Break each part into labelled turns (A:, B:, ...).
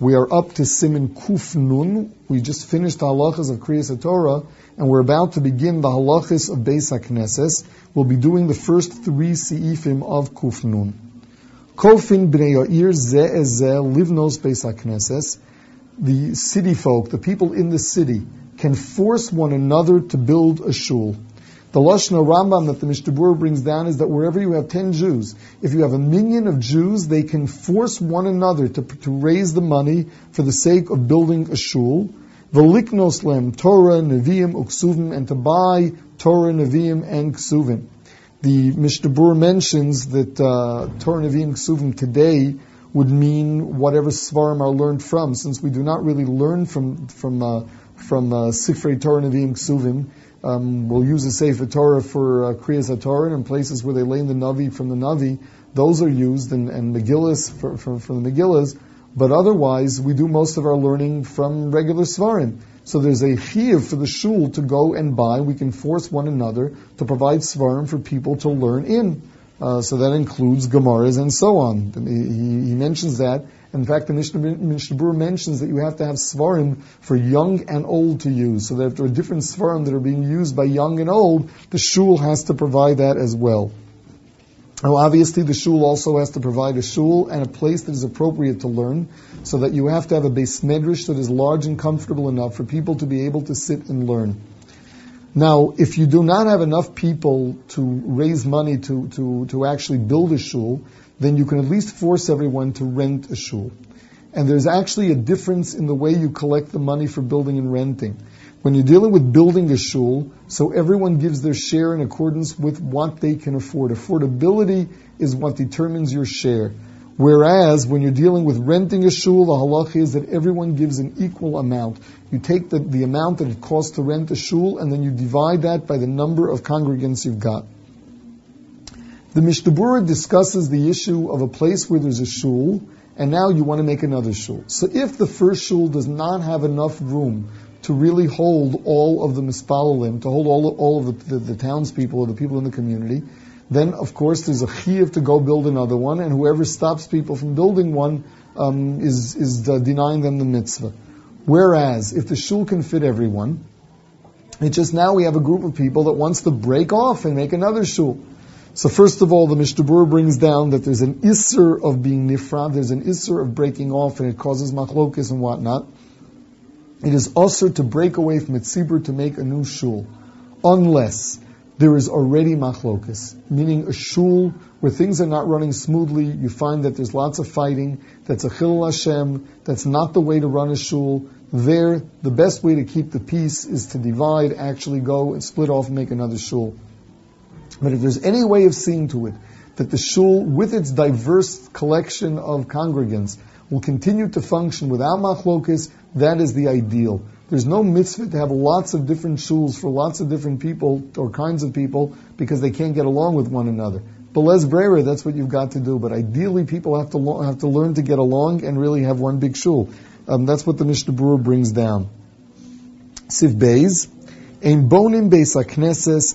A: We are up to Siman Kuf Nun. We just finished the halachas of Kriyas Torah, and we're about to begin the halachas of Beis HaKnesses. We'll be doing the first three seifim of Kuf Nun. Kofin b'nei Yair ze ezeh livnos Beis HaKnesses. The city folk, the people in the city, can force one another to build a shul. The Lashon Rambam that the Mishnah Berurah brings down is that wherever you have ten Jews, if you have a minyan of Jews, they can force one another to, to raise the money for the sake of building a shul. Veliknos lem Torah, Nevi'im, Uksuvim, and to buy Torah, Nevi'im, and Ksuvim. The Mishnah Berurah mentions that uh, Torah, Nevi'im, Ksuvim today would mean whatever Svarim are learned from, since we do not really learn from from uh, from uh, Sifrei Torah, Nevi'im, Ksuvim. Um, we'll use the Sefer Torah for uh, Kriyas Torah, and places where they learn the Navi from the Navi, those are used, and, and Megillas for, for, for, the Megillas. But otherwise, we do most of our learning from regular Svarim. So there's a chiv for the shul to go and buy. We can force one another to provide Svarim for people to learn in. Uh, so that includes Gemaras and so on. He, he mentions that in fact, the Mishnah, Mishnah mentions that you have to have svarim for young and old to use. So that if there are different svarim that are being used by young and old, the shul has to provide that as well. Now, obviously, the shul also has to provide a shul and a place that is appropriate to learn, so that you have to have a beis medrash that is large and comfortable enough for people to be able to sit and learn. Now, if you do not have enough people to raise money to, to, to actually build a shul, then you can at least force everyone to rent a shul. And there's actually a difference in the way you collect the money for building and renting. When you're dealing with building a shul, so everyone gives their share in accordance with what they can afford. Affordability is what determines your share. Whereas when you're dealing with renting a shul, the halach is that everyone gives an equal amount. You take the, the amount that it costs to rent a shul and then you divide that by the number of congregants you've got. The Mishnah discusses the issue of a place where there's a shul, and now you want to make another shul. So if the first shul does not have enough room to really hold all of the mispalalim, to hold all, all of the, the, the townspeople or the people in the community, then of course there's a chiyuv to go build another one, and whoever stops people from building one um, is, is uh, denying them the mitzvah. Whereas if the shul can fit everyone, it's just now we have a group of people that wants to break off and make another shul. So first of all, the Mishnah brings down that there's an isser of being nifra, there's an isser of breaking off, and it causes machlokis and whatnot. It is also to break away from Mitzibur to make a new shul, unless there is already machlokis, meaning a shul where things are not running smoothly, you find that there's lots of fighting, that's a chilul Hashem, that's not the way to run a shul. There, the best way to keep the peace is to divide, actually go and split off and make another shul. But if there's any way of seeing to it that the shul, with its diverse collection of congregants, will continue to function without machlokis, that is the ideal. There's no mitzvah to have lots of different shuls for lots of different people or kinds of people because they can't get along with one another. Belez Brera, that's what you've got to do. But ideally, people have to lo- have to learn to get along and really have one big shul. Um, that's what the Mishnah Berurah brings down. Siv Beis. Ein bonim beis hakneses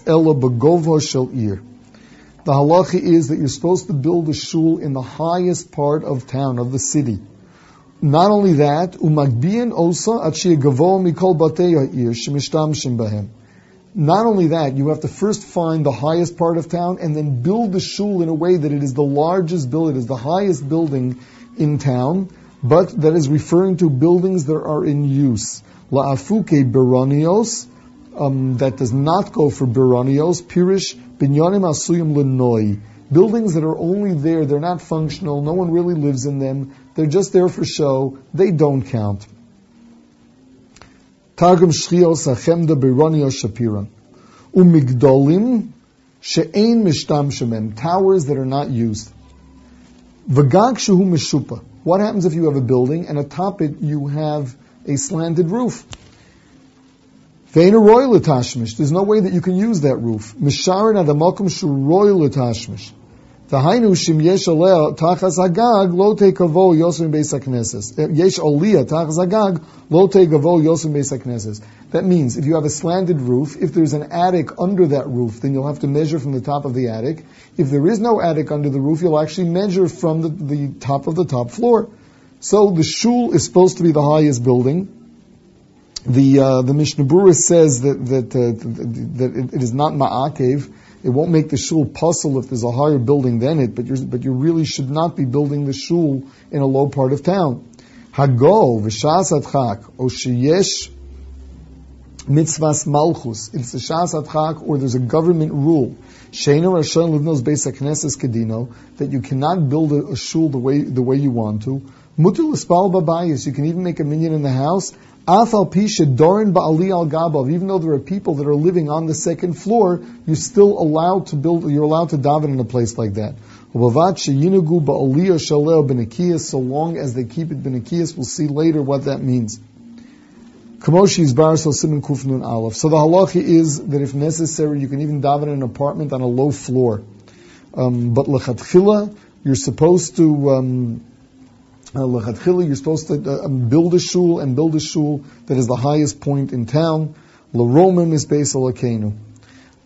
A: shel ir. The halacha is that you're supposed to build a shul in the highest part of town, of the city. Not only that, umagbiyan osa at gavo mikol shemishtamshim bahem. Not only that, you have to first find the highest part of town and then build the shul in a way that it is the largest building, it is the highest building in town, but that is referring to buildings that are in use. La'afuke beronios, um, that does not go for biranios, pirish binyanim asuyim lenoi. Buildings that are only there, they're not functional, no one really lives in them, they're just there for show, they don't count. Targum shchios achemda biranios shapiran. Umigdolim she'ein mishtam shemem. Towers that are not used. V'gag shehu mishupa. What happens if you have a building and atop it you have a slanted roof? Vein royal tashmish. There's no way that you can use that roof. Misharin adamakum shu royal tashmish. V'hainu shim yesh aleh tachas hagag lo tekavo yosim beis hakneses. Eh, yesh aliyah tachas hagag lo tekavo yosim beis hakneses. That means if you have a slanted roof, if there's an attic under that roof, then you'll have to measure from the top of the attic. If there is no attic under the roof, you'll actually measure from the, the top of the top floor. So the shul is supposed to be the highest building. The uh, the Mishnah Berurah says that that uh, that it, is not ma'akev. It won't make the shul pasul if there's a higher building than it, but you but you really should not be building the shul in a low part of town. Hago v'shas adchak o sheyesh mitzvahs malchus. It's the shas adchak or there's a government rule. Sheina Rashon livnos beis knesses kedino that you cannot build a, a shul the way the way you want to. Mutul espal babayis. You can even make a minyan in the house. Afal pisha dorin ba'ali al gabav. Even though there are people that are living on the second floor, you're still allowed to build. You're allowed to daven in a place like that. So long as they keep it benekiyas, we'll see later what that means. Kamoshi is bar so simon kufnun aleph. So the halacha is that if necessary, you can even daven in an apartment on a low floor. Um, but lechatchila, you're supposed to. Um, uh, you're supposed to uh, um, build a shul and build a shul that is the highest point in town. L'romim is beis alakenu.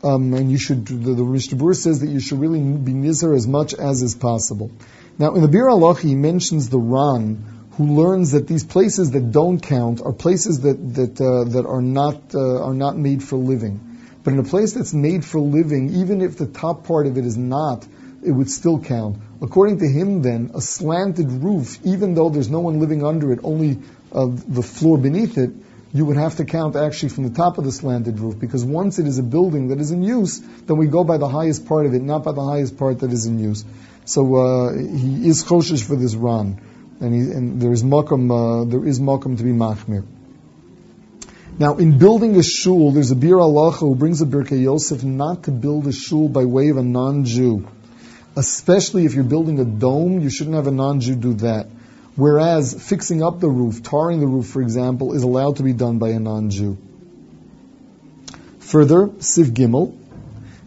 A: Um, and you should, the, the Mishnah says that you should really be nizar as much as is possible. Now, in the Biur Halacha, he mentions the Ran, who learns that these places that don't count are places that that uh, that are not uh, are not made for living. But in a place that's made for living, even if the top part of it is not, it would still count. According to him, then, a slanted roof, even though there's no one living under it, only uh, the floor beneath it, you would have to count actually from the top of the slanted roof, because once it is a building that is in use, then we go by the highest part of it, not by the highest part that is in use. So uh, he is choshish for this Ran, and, he, and there is makom, uh, there is makom to be machmir. Now, in building a shul, there's a Biur Halacha who brings a birkei Yosef not to build a shul by way of a non-Jew. Especially if you're building a dome, you shouldn't have a non-Jew do that. Whereas fixing up the roof, tarring the roof, for example, is allowed to be done by a non-Jew. Further, Siv Gimel,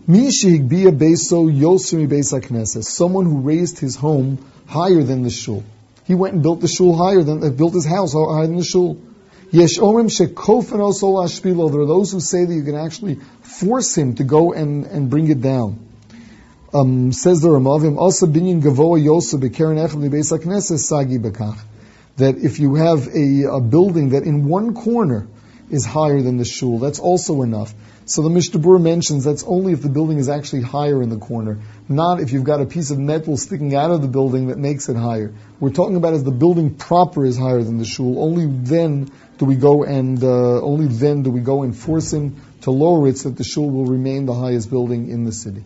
A: Mesh be a baso yosumi basaknes, Someone who raised his home higher than the shul. He went and built the shul higher than, uh, built his house higher than the shul. Yesh omrim There are those who say that you can actually force him to go and, and bring it down. Um, says the Ramavim, also binyan gavoa yosef bekeren echem libeis hakneses sagi bekach. That if you have a, a, building that in one corner is higher than the shul, that's also enough. So the Mishnah mentions that's only if the building is actually higher in the corner, not if you've got a piece of metal sticking out of the building that makes it higher. We're talking about as the building proper is higher than the shul. Only then do we go and uh, only then do we go and force him to lower it so that the shul will remain the highest building in the city.